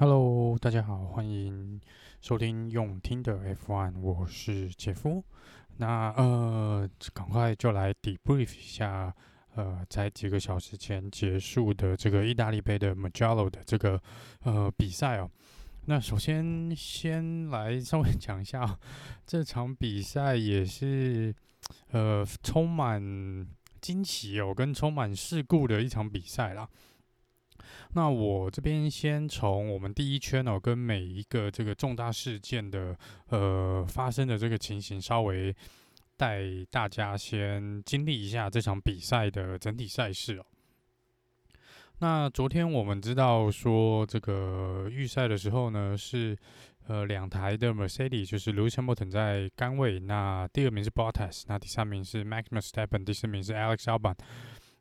Hello，大家好，欢迎收听用听的 F1，我是杰夫。那呃，赶快就来 debrief 一下，呃，在几个小时前结束的这个意大利杯的 m a g e l l o 的这个呃比赛哦。那首先先来稍微 讲一下这场比赛也是呃充满惊喜哦，跟充满事故的一场比赛啦。那我这边先从我们第一圈哦，跟每一个这个重大事件的呃发生的这个情形，稍微带大家先经历一下这场比赛的整体赛事哦。那昨天我们知道说，这个预赛的时候呢，是呃两台的 Mercedes，就是 Lewis Hamilton 在杆位，那第二名是 Bottas，那第三名是 Max Verstappen，第四名是 Alex Albon。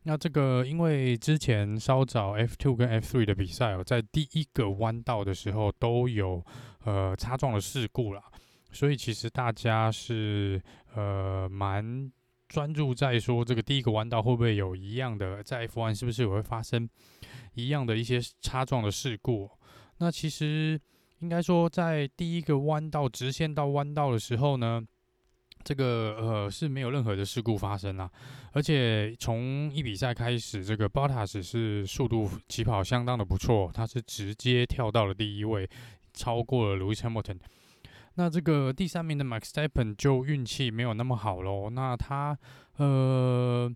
那这个因为之前稍早 F2 跟 F3 的比赛哦，在第一个弯道的时候都有呃擦撞的事故啦，所以其实大家是呃蛮专注在说这个第一个弯道会不会有一样的，在 F1 是不是也会发生一样的一些擦撞的事故？那其实应该说在第一个弯道直线到弯道的时候呢。这个呃是没有任何的事故发生啦，而且从一比赛开始，这个 Bottas 是速度起跑相当的不错，他是直接跳到了第一位，超过了 Lewis Hamilton。那这个第三名的 Max Verstappen 就运气没有那么好喽，那他呃。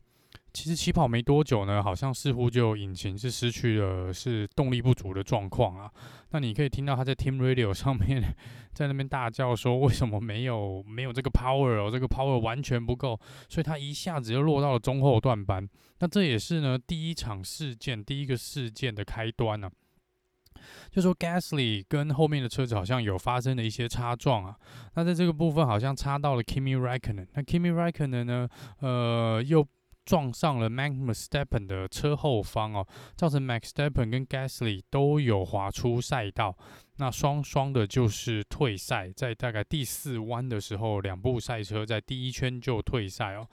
其实起跑没多久呢，好像似乎就引擎是失去了，是动力不足的状况啊。那你可以听到他在 Team Radio 上面在那边大叫说：“为什么没有没有这个 power 哦？这个 power 完全不够。”所以他一下子就落到了中后段班。那这也是呢第一场事件第一个事件的开端呢、啊。就说 Gasly 跟后面的车子好像有发生了一些擦撞啊。那在这个部分好像擦到了 Kimi Raikkonen。那 Kimi Raikkonen 呢，呃，又。撞上了 Max Verstappen 的车后方哦，造成 Max Verstappen 跟 Gasly 都有滑出赛道，那双双的就是退赛，在大概第四弯的时候，两部赛车在第一圈就退赛哦。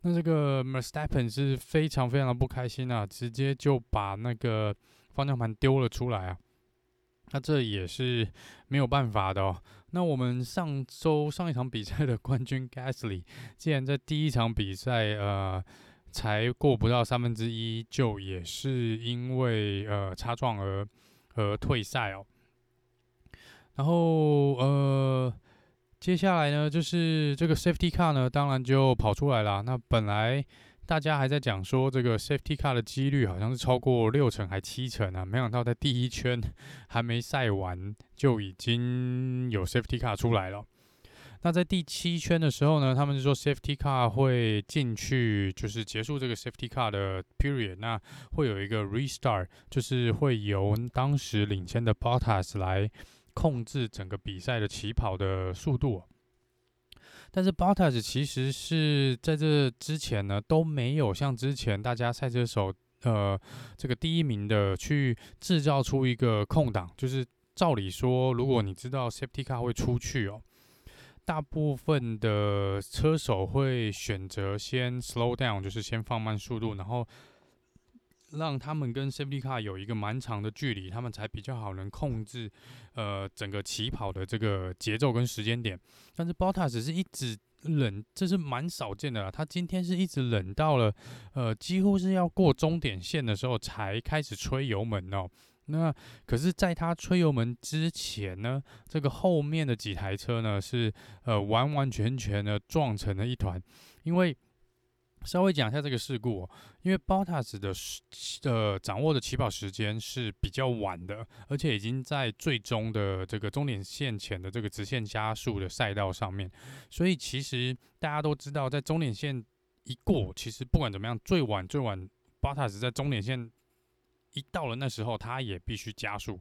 那这个 Verstappen 是非常非常的不开心啊，直接就把那个方向盘丢了出来啊。那这也是没有办法的哦。那我们上周上一场比赛的冠军 Gasly，既然在第一场比赛呃。才过不到三分之一，就也是因为呃擦撞而而退赛哦。然后呃，接下来呢，就是这个 Safety Car 呢，当然就跑出来了。那本来大家还在讲说，这个 Safety Car 的几率好像是超过六成还七成啊，没想到在第一圈 还没赛完，就已经有 Safety Car 出来了。那在第七圈的时候呢，他们就说 Safety Car 会进去，就是结束这个 Safety Car 的 period。那会有一个 restart，就是会由当时领先的 Bottas 来控制整个比赛的起跑的速度。但是 Bottas 其实是在这之前呢，都没有像之前大家赛车手呃这个第一名的去制造出一个空档，就是照理说，如果你知道 Safety Car 会出去哦。大部分的车手会选择先 slow down，就是先放慢速度，然后让他们跟 safety car 有一个蛮长的距离，他们才比较好能控制呃整个起跑的这个节奏跟时间点。但是 Bottas 是一直冷，这是蛮少见的啦。他今天是一直冷到了呃几乎是要过终点线的时候才开始吹油门哦。那可是，在他吹油门之前呢，这个后面的几台车呢是呃完完全全的撞成了一团。因为稍微讲一下这个事故哦，因为 Bottas 的呃掌握的起跑时间是比较晚的，而且已经在最终的这个终点线前的这个直线加速的赛道上面，所以其实大家都知道，在终点线一过，其实不管怎么样，最晚最晚 Bottas 在终点线。一到了那时候，他也必须加速。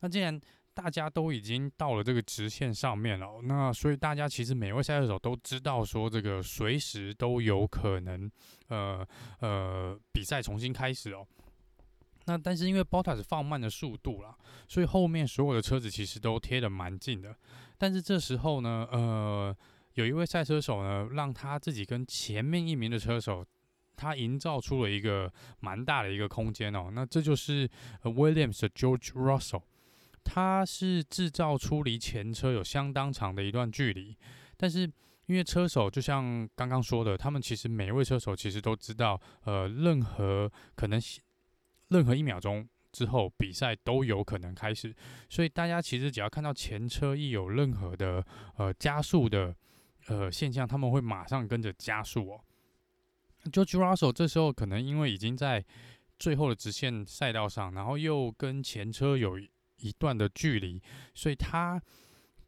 那既然大家都已经到了这个直线上面了，那所以大家其实每位赛车手都知道说，这个随时都有可能，呃呃，比赛重新开始哦。那但是因为 Bottas 放慢了速度啦，所以后面所有的车子其实都贴得蛮近的。但是这时候呢，呃，有一位赛车手呢，让他自己跟前面一名的车手。他营造出了一个蛮大的一个空间哦，那这就是 Williams 的 George Russell。它是制造出离前车有相当长的一段距离，但是因为车手就像刚刚说的，他们其实每一位车手其实都知道，呃，任何可能任何一秒钟之后比赛都有可能开始，所以大家其实只要看到前车一有任何的呃加速的呃现象，他们会马上跟着加速哦。George Russell 这时候可能因为已经在最后的直线赛道上，然后又跟前车有一段的距离，所以他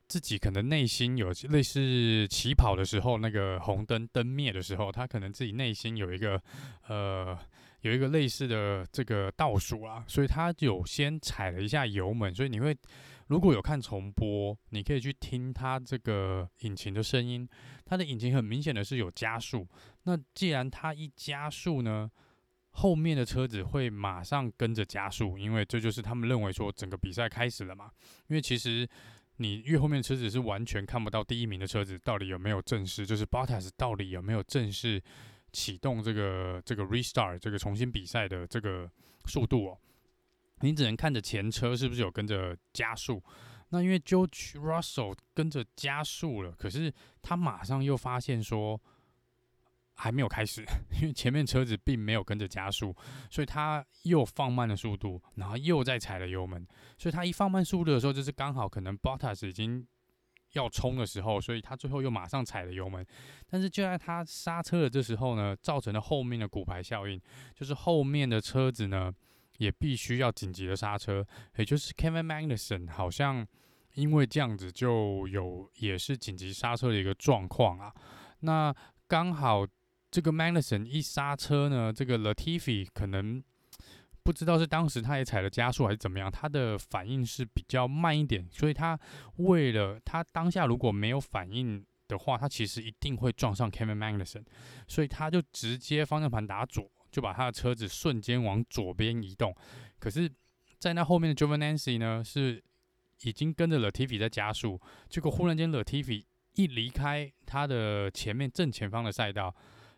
自己可能内心有类似起跑的时候那个红灯灯灭的时候，他可能自己内心有一个呃有一个类似的这个倒数啊，所以他有先踩了一下油门，所以你会如果有看重播，你可以去听他这个引擎的声音，他的引擎很明显的是有加速。那既然他一加速呢，后面的车子会马上跟着加速，因为这就是他们认为说整个比赛开始了嘛。因为其实你越后面车子是完全看不到第一名的车子到底有没有正式，就是 Bottas 到底有没有正式启动这个这个 restart 这个重新比赛的这个速度哦。你只能看着前车是不是有跟着加速。那因为 George Russell 跟着加速了，可是他马上又发现说。还没有开始，因为前面车子并没有跟着加速，所以他又放慢了速度，然后又再踩了油门。所以他一放慢速度的时候，就是刚好可能 Bottas 已经要冲的时候，所以他最后又马上踩了油门。但是就在他刹车的这时候呢，造成了后面的骨牌效应，就是后面的车子呢也必须要紧急的刹车，也就是 Kevin Magnussen 好像因为这样子就有也是紧急刹车的一个状况啊。那刚好。这个 Magnussen 一刹车呢，这个 Latifi 可能不知道是当时他也踩了加速还是怎么样，他的反应是比较慢一点，所以他为了他当下如果没有反应的话，他其实一定会撞上 Kevin Magnussen，所以他就直接方向盘打左，就把他的车子瞬间往左边移动。可是，在那后面的 Jovinancy 呢，是已经跟着 Latifi 在加速，结果忽然间 Latifi 一离开他的前面正前方的赛道。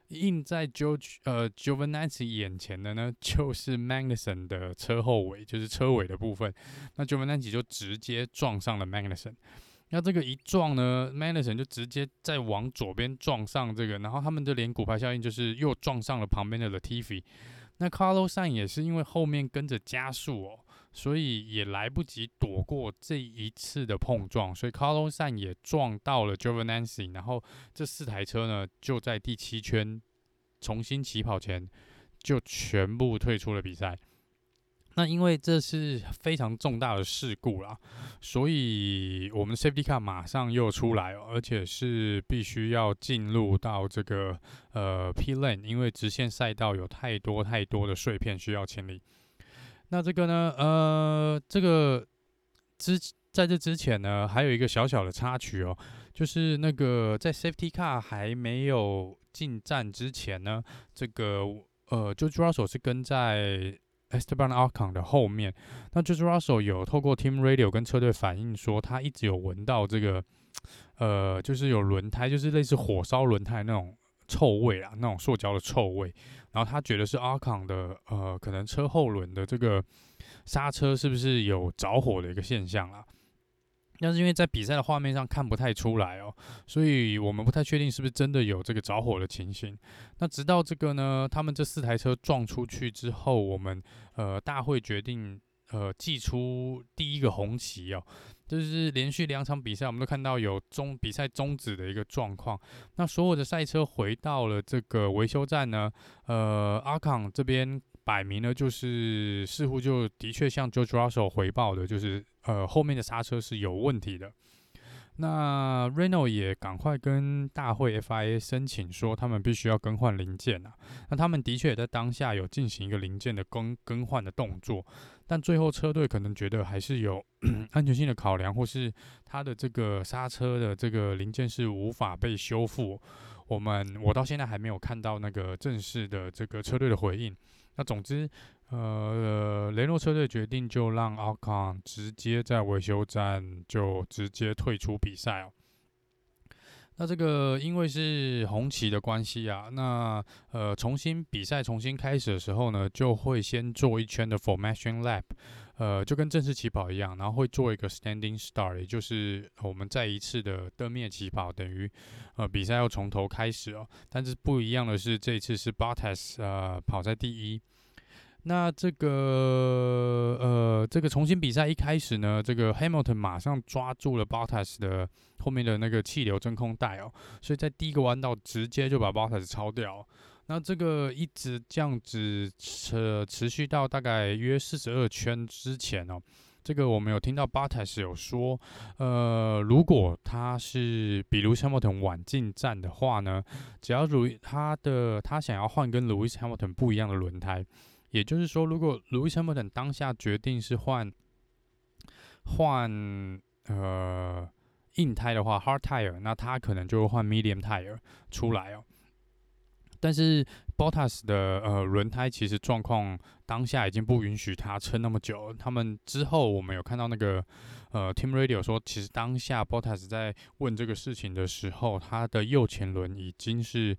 印在 George 呃，Jovinancy 眼前的呢，就是 Magnussen 的车后尾，就是车尾的部分。那 Jovinancy 就直接撞上了 Magnussen。那这个一撞呢，Magnussen 就直接再往左边撞上这个，然后他们的连骨牌效应就是又撞上了旁边的 Latifi。那 Carlosan 也是因为后面跟着加速哦。所以也来不及躲过这一次的碰撞，所以 Carlosan 也撞到了 Giovinazzi，然后这四台车呢就在第七圈重新起跑前就全部退出了比赛。那因为这是非常重大的事故啦，所以我们 Safety Car 马上又出来，而且是必须要进入到这个呃 P lane，因为直线赛道有太多太多的碎片需要清理。那这个呢？呃，这个之在这之前呢，还有一个小小的插曲哦，就是那个在 Safety Car 还没有进站之前呢，这个呃，George Russell 是跟在 Esteban Ocon 的后面。那就是 Russell 有透过 Team Radio 跟车队反映说，他一直有闻到这个呃，就是有轮胎，就是类似火烧轮胎那种臭味啊，那种塑胶的臭味。然后他觉得是阿康的，呃，可能车后轮的这个刹车是不是有着火的一个现象啊？但是因为在比赛的画面上看不太出来哦，所以我们不太确定是不是真的有这个着火的情形。那直到这个呢，他们这四台车撞出去之后，我们呃大会决定呃祭出第一个红旗哦。就是连续两场比赛，我们都看到有终比赛终止的一个状况。那所有的赛车回到了这个维修站呢，呃，阿康这边摆明了就是似乎就的确向 George Russell 回报的，就是呃后面的刹车是有问题的。那 Renault 也赶快跟大会 FIA 申请说，他们必须要更换零件啊。那他们的确也在当下有进行一个零件的更更换的动作，但最后车队可能觉得还是有 安全性的考量，或是他的这个刹车的这个零件是无法被修复。我们我到现在还没有看到那个正式的这个车队的回应。那总之。呃，雷诺车队决定就让奥康直接在维修站就直接退出比赛哦。那这个因为是红旗的关系啊，那呃重新比赛重新开始的时候呢，就会先做一圈的 formation lap，呃，就跟正式起跑一样，然后会做一个 standing start，也就是我们再一次的灯面起跑，等于呃比赛要从头开始哦。但是不一样的是，这一次是 Bottas 呃跑在第一。那这个呃，这个重新比赛一开始呢，这个 Hamilton 马上抓住了 Bottas 的后面的那个气流真空带哦，所以在第一个弯道直接就把 Bottas 超掉。那这个一直这样子持持续到大概约四十二圈之前哦，这个我们有听到 Bottas 有说，呃，如果他是比 Lewis Hamilton 晚进站的话呢，只要 Lewis 他的他想要换跟 Lewis Hamilton 不一样的轮胎。也就是说，如果 Lewis Hamilton 当下决定是换换呃硬胎的话，hard tire，那他可能就会换 medium tire 出来哦。但是 Bottas 的呃轮胎其实状况当下已经不允许他撑那么久。他们之后我们有看到那个呃 Team Radio 说，其实当下 Bottas 在问这个事情的时候，他的右前轮已经是。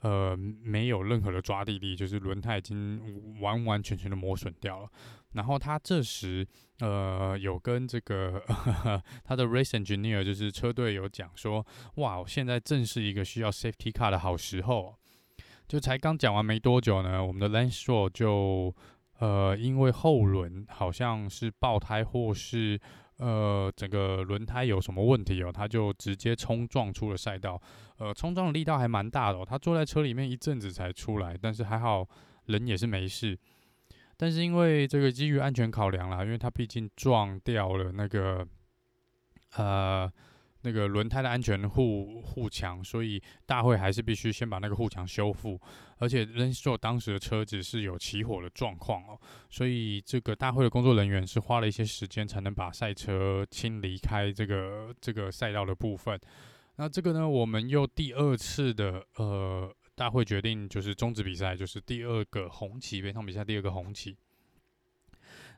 呃，没有任何的抓地力，就是轮胎已经完完全全的磨损掉了。然后他这时，呃，有跟这个呵呵 他的 race engineer，就是车队有讲说，哇，现在正是一个需要 safety car 的好时候。就才刚讲完没多久呢，我们的 Lance Stroll 就，呃，因为后轮好像是爆胎或是。呃，整个轮胎有什么问题哦？他就直接冲撞出了赛道，呃，冲撞的力道还蛮大的哦。他坐在车里面一阵子才出来，但是还好人也是没事。但是因为这个基于安全考量啦，因为他毕竟撞掉了那个，呃。那个轮胎的安全护护墙，所以大会还是必须先把那个护墙修复。而且 Lance Stroll 当时的车子是有起火的状况哦，所以这个大会的工作人员是花了一些时间才能把赛车清离开这个这个赛道的部分。那这个呢，我们又第二次的呃大会决定就是终止比赛，就是第二个红旗，本场比赛第二个红旗。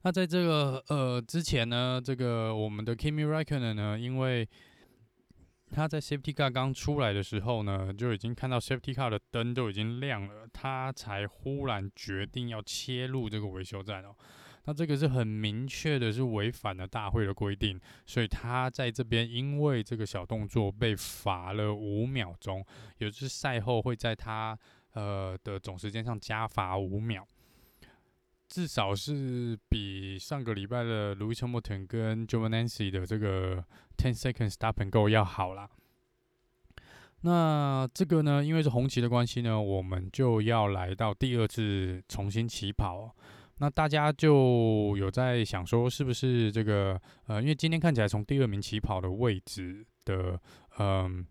那在这个呃之前呢，这个我们的 Kimi Räikkönen 呢，因为他在 Safety Car 刚出来的时候呢，就已经看到 Safety Car 的灯都已经亮了，他才忽然决定要切入这个维修站哦。那这个是很明确的，是违反了大会的规定，所以他在这边因为这个小动作被罚了五秒钟，也就是赛后会在他呃的总时间上加罚五秒。至少是比上个礼拜的 Lewis Hamilton 跟 Giovinazzi 的这个 ten seconds stop and go 要好了。那这个呢，因为是红旗的关系呢，我们就要来到第二次重新起跑。那大家就有在想说，是不是这个呃，因为今天看起来从第二名起跑的位置的嗯。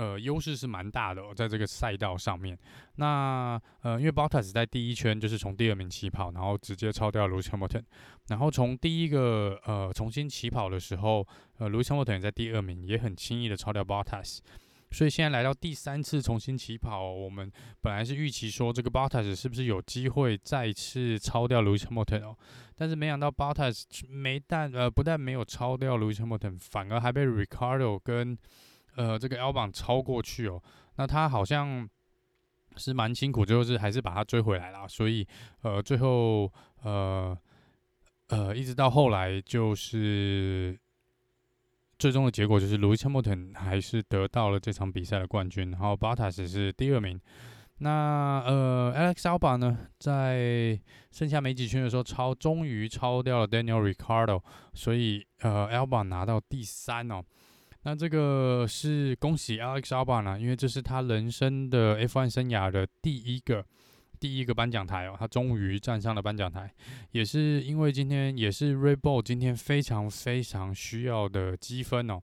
呃，优势是蛮大的哦，在这个赛道上面。那呃，因为 Bottas 在第一圈就是从第二名起跑，然后直接超掉 Lewis Hamilton。然后从第一个呃重新起跑的时候，呃，Lewis Hamilton 也在第二名，也很轻易的超掉 Bottas。所以现在来到第三次重新起跑，我们本来是预期说这个 Bottas 是不是有机会再次超掉 Lewis Hamilton 哦？但是没想到 Bottas 没但呃不但没有超掉 Lewis Hamilton，反而还被 Ricardo 跟呃，这个 Albon 超过去哦，那他好像是蛮辛苦，最后是还是把他追回来了。所以，呃，最后呃呃，一直到后来，就是最终的结果就是 l o u i s Hamilton 还是得到了这场比赛的冠军，然后 Bottas 是第二名。那呃，Alex Albon 呢，在剩下没几圈的时候超，终于超掉了 Daniel Ricardo，所以呃，Albon 拿到第三哦。那这个是恭喜 Alex Albon 啊，因为这是他人生的 F1 生涯的第一个第一个颁奖台哦，他终于站上了颁奖台，也是因为今天也是 Red Bull 今天非常非常需要的积分哦，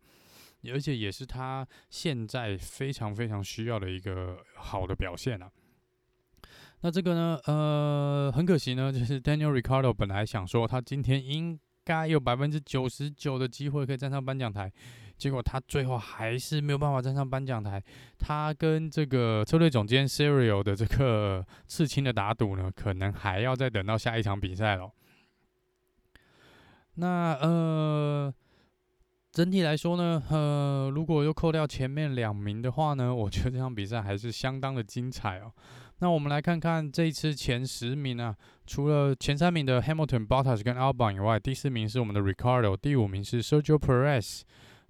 而且也是他现在非常非常需要的一个好的表现啊。那这个呢，呃，很可惜呢，就是 Daniel Ricardo 本来想说他今天应该有百分之九十九的机会可以站上颁奖台。结果他最后还是没有办法站上颁奖台，他跟这个车队总监 Cyril 的这个刺青的打赌呢，可能还要再等到下一场比赛了。那呃，整体来说呢，呃，如果又扣掉前面两名的话呢，我觉得这场比赛还是相当的精彩哦。那我们来看看这一次前十名啊，除了前三名的 Hamilton、Bottas 跟 Albon 以外，第四名是我们的 Ricardo，第五名是 Sergio Perez，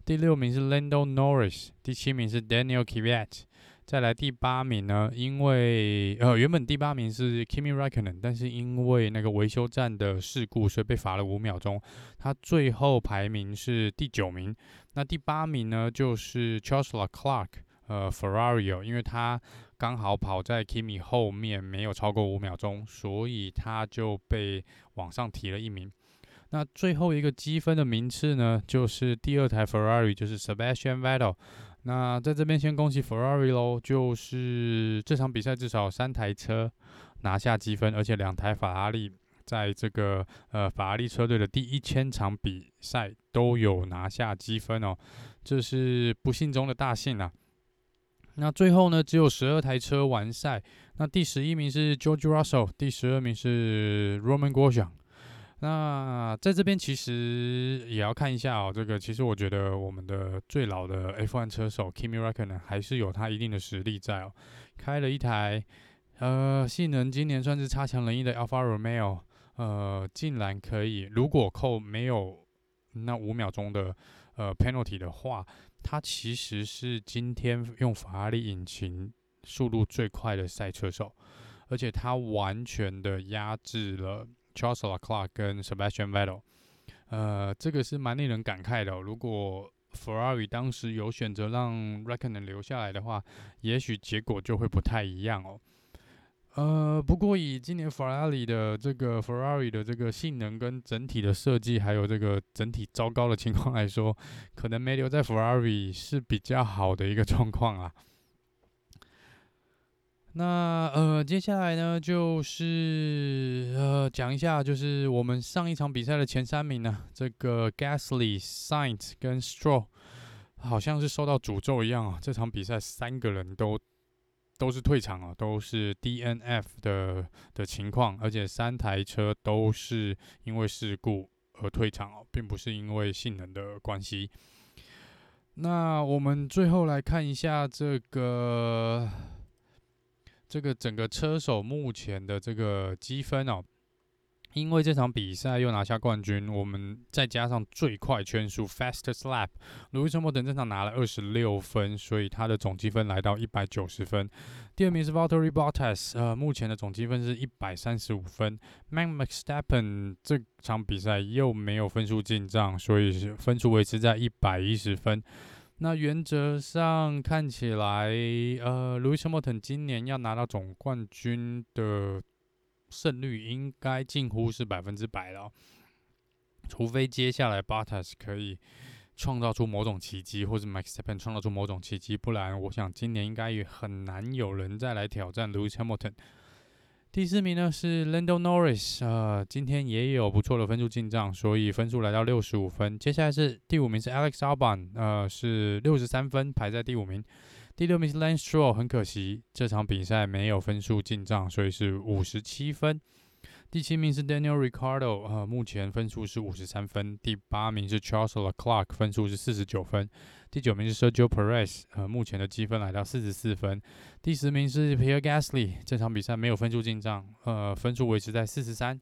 第六名是 Lando Norris，第七名是 Daniel Kvyat。再来第八名呢？因为呃，原本第八名是 Kimi Raikkonen，但是因为那个维修站的事故，所以被罚了五秒钟。他最后排名是第九名。那第八名呢，就是 Charles Leclerc，呃 Ferrario，因为他刚好跑在 Kimi 后面，没有超过五秒钟，所以他就被往上提了一名。那最后一个积分的名次呢，就是第二台 Ferrari，就是 Sebastian Vettel。那在这边先恭喜 Ferrari 喽，就是这场比赛至少三台车拿下积分，而且两台法拉利在这个呃法拉利车队的第一千场比赛都有拿下积分哦，这是不幸中的大幸啊。那最后呢，只有十二台车完赛，那第十一名是 George Russell，第十二名是 Roman Grosjean。那在这边其实也要看一下哦，这个其实我觉得我们的最老的 F1 车手 Kimi Raikkonen 还是有他一定的实力在哦，开了一台呃性能今年算是差强人意的 Alfa Romeo，呃竟然可以，如果扣没有那五秒钟的呃 penalty 的话，他其实是今天用法拉利引擎速度最快的赛车手，而且他完全的压制了。Charles Leclerc 跟 Sebastian Vettel，呃，这个是蛮令人感慨的。如果 Ferrari 当时有选择让 r e c k o n e n 留下来的话，也许结果就会不太一样哦。呃，不过以今年 Ferrari 的这个 Ferrari 的这个性能跟整体的设计，还有这个整体糟糕的情况来说，可能没留在 Ferrari 是比较好的一个状况啊。那呃，接下来呢，就是呃，讲一下，就是我们上一场比赛的前三名呢，这个 Gasly、Sainz 跟 Stroll 好像是受到诅咒一样啊，这场比赛三个人都都是退场啊，都是 DNF 的的情况，而且三台车都是因为事故而退场哦，并不是因为性能的关系。那我们最后来看一下这个。这个整个车手目前的这个积分哦，因为这场比赛又拿下冠军，我们再加上最快圈速 （fastest lap），Lewis Hamilton 这场拿了二十六分，所以他的总积分来到一百九十分。第二名是 Valtteri Bottas，呃，目前的总积分是一百三十五分。Max Verstappen 这场比赛又没有分数进账，所以分数维持在一百一十分。那原则上看起来，呃，Louis Hamilton 今年要拿到总冠军的胜率应该近乎是百分之百了，除非接下来 Bottas 可以创造出某种奇迹，或者 Max s t e p e n 创造出某种奇迹，不然我想今年应该也很难有人再来挑战 Louis Hamilton。第四名呢是 Lando Norris，呃，今天也有不错的分数进账，所以分数来到六十五分。接下来是第五名是 Alex Albon，呃，是六十三分排在第五名。第六名是 Lance Stroll，很可惜这场比赛没有分数进账，所以是五十七分。第七名是 Daniel r i c a r d o 呃，目前分数是五十三分。第八名是 Charles Leclerc，分数是四十九分。第九名是 Sergio Perez，呃，目前的积分来到四十四分。第十名是 Pierre Gasly，这场比赛没有分数进账，呃，分数维持在四十三。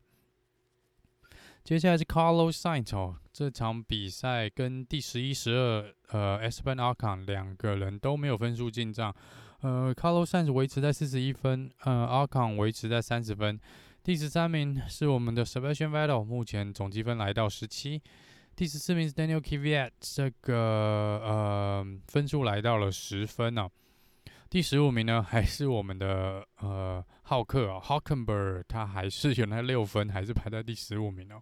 接下来是 Carlos Sainz，哦，这场比赛跟第十一、十二，呃，Esteban Ocon 两个人都没有分数进账，呃，Carlos Sainz 维持在四十一分，呃，Ocon 维持在三十分。第十三名是我们的 Sebastian Vettel，目前总积分来到十七。第十四名是 Daniel k v i a t 这个呃分数来到了十分哦。第十五名呢还是我们的呃浩克啊 Hockenberg，他还是原来六分，还是排在第十五名哦。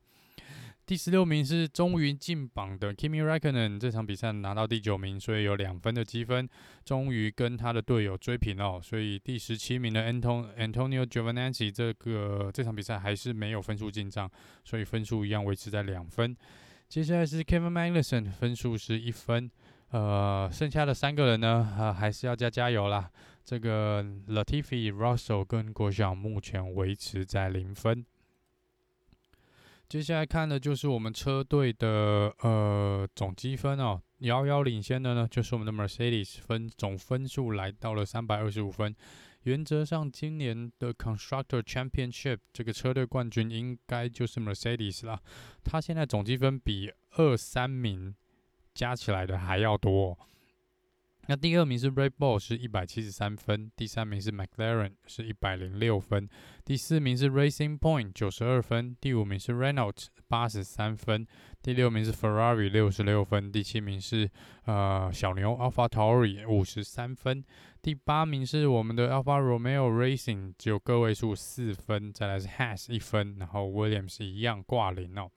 第十六名是终于进榜的 Kimi Räikkönen，这场比赛拿到第九名，所以有两分的积分，终于跟他的队友追平了。所以第十七名的 Anton Antonio Giovinazzi 这个这场比赛还是没有分数进账，所以分数一样维持在两分。接下来是 Kevin Magnussen，分数是一分。呃，剩下的三个人呢，呃，还是要加加油啦。这个 Latifi、Russell 跟郭晓目前维持在零分。接下来看的就是我们车队的呃总积分哦，遥遥领先的呢就是我们的 Mercedes 分总分数来到了三百二十五分，原则上今年的 Constructor Championship 这个车队冠军应该就是 Mercedes 啦。他现在总积分比二三名加起来的还要多。那第二名是 Red Bull 是一百七十三分，第三名是 McLaren 是一百零六分，第四名是 Racing Point 九十二分，第五名是 Renault 八十三分，第六名是 Ferrari 六十六分，第七名是呃小牛 AlphaTauri 五十三分，第八名是我们的 Alfa Romeo Racing 只有个位数四分，再来是 Haas 一分，然后 Williams 一样挂零哦。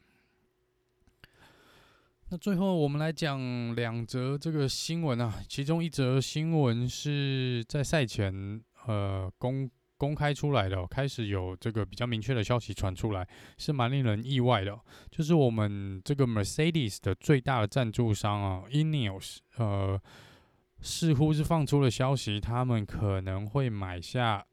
那最后我们来讲两则这个新闻啊，其中一则新闻是在赛前呃公公开出来的，开始有这个比较明确的消息传出来，是蛮令人意外的。就是我们这个 Mercedes 的最大的赞助商啊，Ineos，呃，似乎是放出了消息，他们可能会买下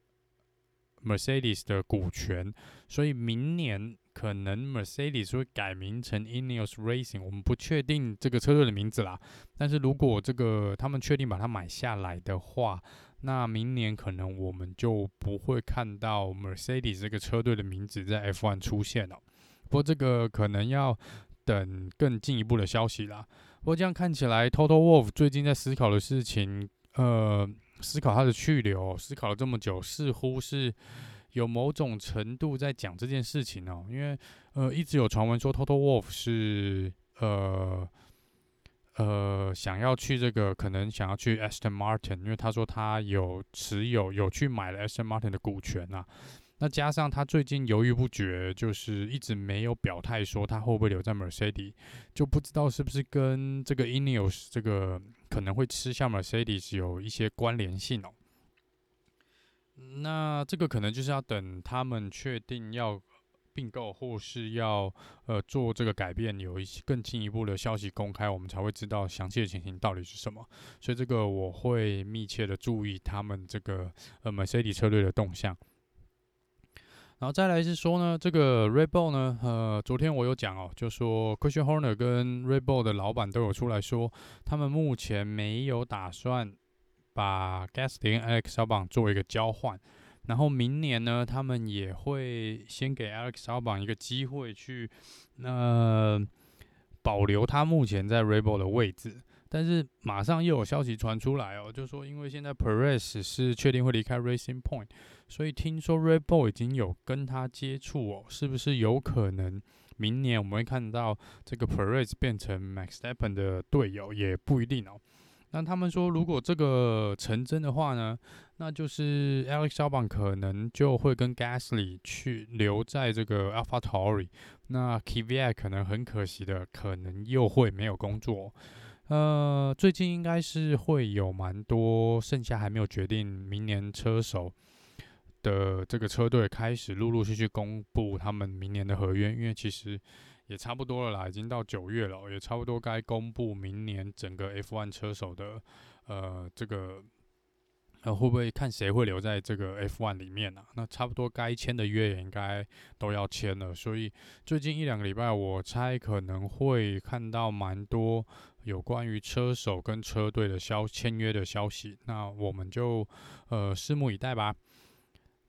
Mercedes 的股权，所以明年。可能 Mercedes 会改名成 Ineos Racing，我们不确定这个车队的名字啦。但是如果这个他们确定把它买下来的话，那明年可能我们就不会看到 Mercedes 这个车队的名字在 F1 出现了。不过这个可能要等更进一步的消息啦。不过这样看起来，Total Wolff 最近在思考的事情，呃，思考他的去留，思考了这么久，似乎是。有某种程度在讲这件事情哦，因为呃一直有传闻说 Total Wolf 是呃呃想要去这个，可能想要去 Aston Martin，因为他说他有持有有去买了 Aston Martin 的股权呐。那加上他最近犹豫不决，就是一直没有表态说他会不会留在 Mercedes，就不知道是不是跟这个 Ineos 这个可能会吃下 Mercedes 有一些关联性哦。那这个可能就是要等他们确定要并购或是要呃做这个改变，有一些更进一步的消息公开，我们才会知道详细的情形到底是什么。所以这个我会密切的注意他们这个呃 Mercedes 车队的动向。然后再来是说呢，这个 Red Bull 呢，呃，昨天我有讲哦，就说 Christian Horner 跟 Red Bull 的老板都有出来说，他们目前没有打算。把 Gasly 跟 Alex Albon 做一个交换，然后明年呢，他们也会先给 Alex Albon 一个机会去，呃，保留他目前在 r e b o l 的位置。但是马上又有消息传出来哦，就说因为现在 Perez 是确定会离开 Racing Point，所以听说 REBO 已经有跟他接触哦，是不是有可能明年我们会看到这个 Perez 变成 Max Verstappen 的队友，也不一定哦。那他们说，如果这个成真的话呢，那就是 Alex Albon 可能就会跟 Gasly 去留在这个 AlphaTauri，那 Kvyat 可能很可惜的，可能又会没有工作。呃，最近应该是会有蛮多剩下还没有决定明年车手的这个车队开始陆陆续续公布他们明年的合约，因为其实。也差不多了啦，已经到九月了，也差不多该公布明年整个 F1 车手的，呃，这个，呃，会不会看谁会留在这个 F1 里面呢、啊？那差不多该签的约也应该都要签了，所以最近一两个礼拜，我猜可能会看到蛮多有关于车手跟车队的消签约的消息，那我们就呃拭目以待吧。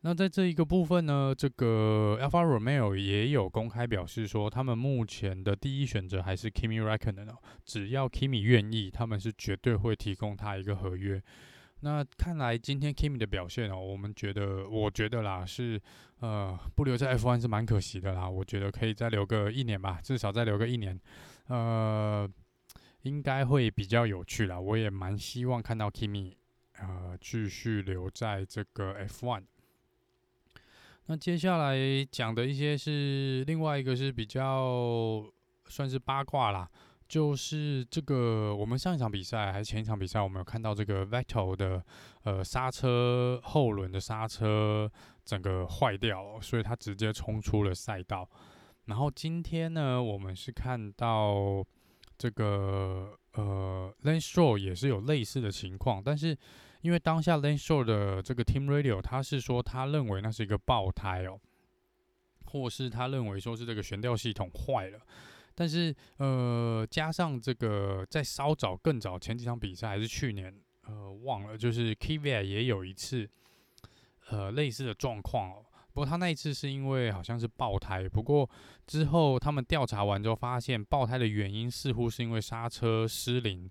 那在这一个部分呢，这个 Alfa Romeo 也有公开表示说，他们目前的第一选择还是 Kimi Reckon 呢，只要 Kimi 愿意，他们是绝对会提供他一个合约。那看来今天 Kimi 的表现哦，我们觉得，我觉得啦，是呃不留在 F1 是蛮可惜的啦。我觉得可以再留个一年吧，至少再留个一年，呃，应该会比较有趣啦。我也蛮希望看到 Kimi 呃继续留在这个 F1。那接下来讲的一些是另外一个是比较算是八卦啦，就是这个我们上一场比赛还是前一场比赛，我们有看到这个 Vettel 的呃刹车后轮的刹车整个坏掉，所以他直接冲出了赛道。然后今天呢，我们是看到这个呃 Lance Stroll 也是有类似的情况，但是。因为当下 Lance Stroll 的这个 Team Radio，他是说他认为那是一个爆胎哦，或是他认为说是这个悬吊系统坏了，但是呃加上这个在稍早更早前几场比赛还是去年呃忘了，就是 Kvyat 也有一次呃类似的状况哦。不过他那一次是因为好像是爆胎，不过之后他们调查完之后发现，爆胎的原因似乎是因为刹车失灵，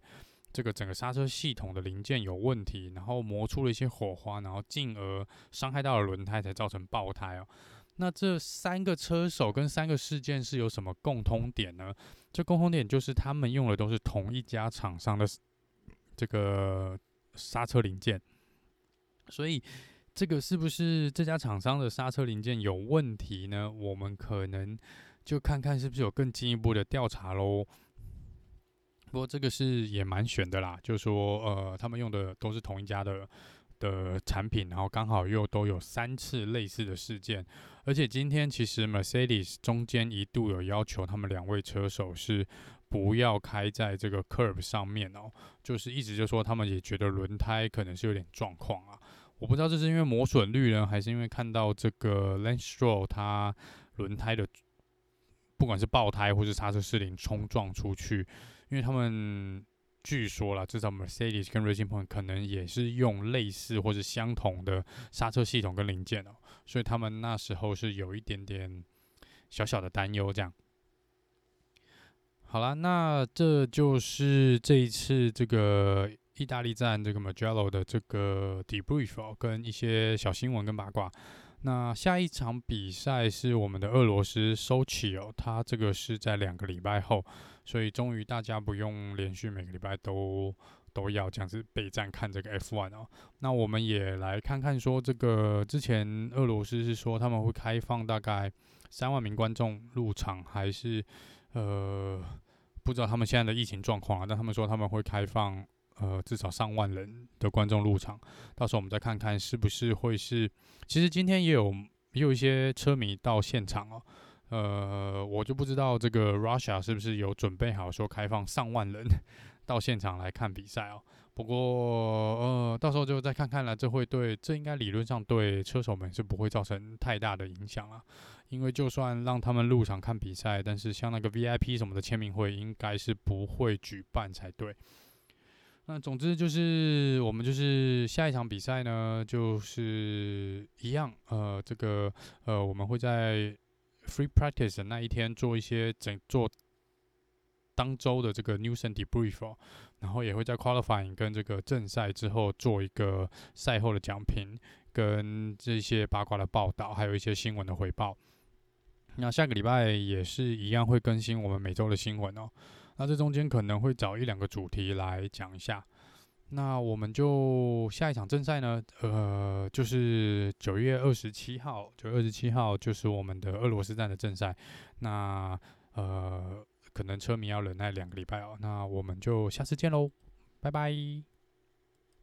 这个整个刹车系统的零件有问题，然后磨出了一些火花，然后进而伤害到了轮胎，才造成爆胎哦。那这三个车手跟三个事件是有什么共通点呢？这共通点就是他们用的都是同一家厂商的这个刹车零件，所以。这个是不是这家厂商的刹车零件有问题呢？我们可能就看看是不是有更进一步的调查喽。不过这个是也蛮悬的啦，就说呃，他们用的都是同一家的的产品，然后刚好又都有三次类似的事件，而且今天其实 Mercedes 中间一度有要求他们两位车手是不要开在这个 curb 上面哦，就是一直就说他们也觉得轮胎可能是有点状况啊。我不知道这是因为磨损率呢，还是因为看到这个 Lance Stroll 它轮胎的，不管是爆胎或是刹车失灵冲撞出去，因为他们据说啦，至少 Mercedes 跟 Racing Point 可能也是用类似或是相同的刹车系统跟零件哦，所以他们那时候是有一点点小小的担忧这样。好啦，那这就是这一次这个。意大利站这个 Mugello 的这个 debrief 哦，跟一些小新闻跟八卦。那下一场比赛是我们的俄罗斯 Sochi 哦，它这个是在两个礼拜后，所以终于大家不用连续每个礼拜都都要这样子备战看这个 F1 哦。那我们也来看看说，这个之前俄罗斯是说他们会开放大概三万名观众入场，还是呃不知道他们现在的疫情状况啊？但他们说他们会开放。呃，至少上万人的观众入场，到时候我们再看看是不是会是。其实今天也有也有一些车迷到现场哦。呃，我就不知道这个 Russia 是不是有准备好说开放上万人到现场来看比赛哦。不过呃，到时候就再看看了。这会对这应该理论上对车手们是不会造成太大的影响啊。因为就算让他们入场看比赛，但是像那个 VIP 什么的签名会，应该是不会举办才对。那总之就是，我们就是下一场比赛呢，就是一样，呃，这个呃，我们会在 free practice 的那一天做一些整做当周的这个 news and debrief，然后也会在 qualifying 跟这个正赛之后做一个赛后的奖评，跟这些八卦的报道，还有一些新闻的回报。那下个礼拜也是一样会更新我们每周的新闻哦。那这中间可能会找一两个主题来讲一下。那我们就下一场正赛呢，呃，就是九月二十七号，九月二十七号就是我们的俄罗斯站的正赛。那呃，可能车迷要忍耐两个礼拜哦。那我们就下次见喽，拜拜。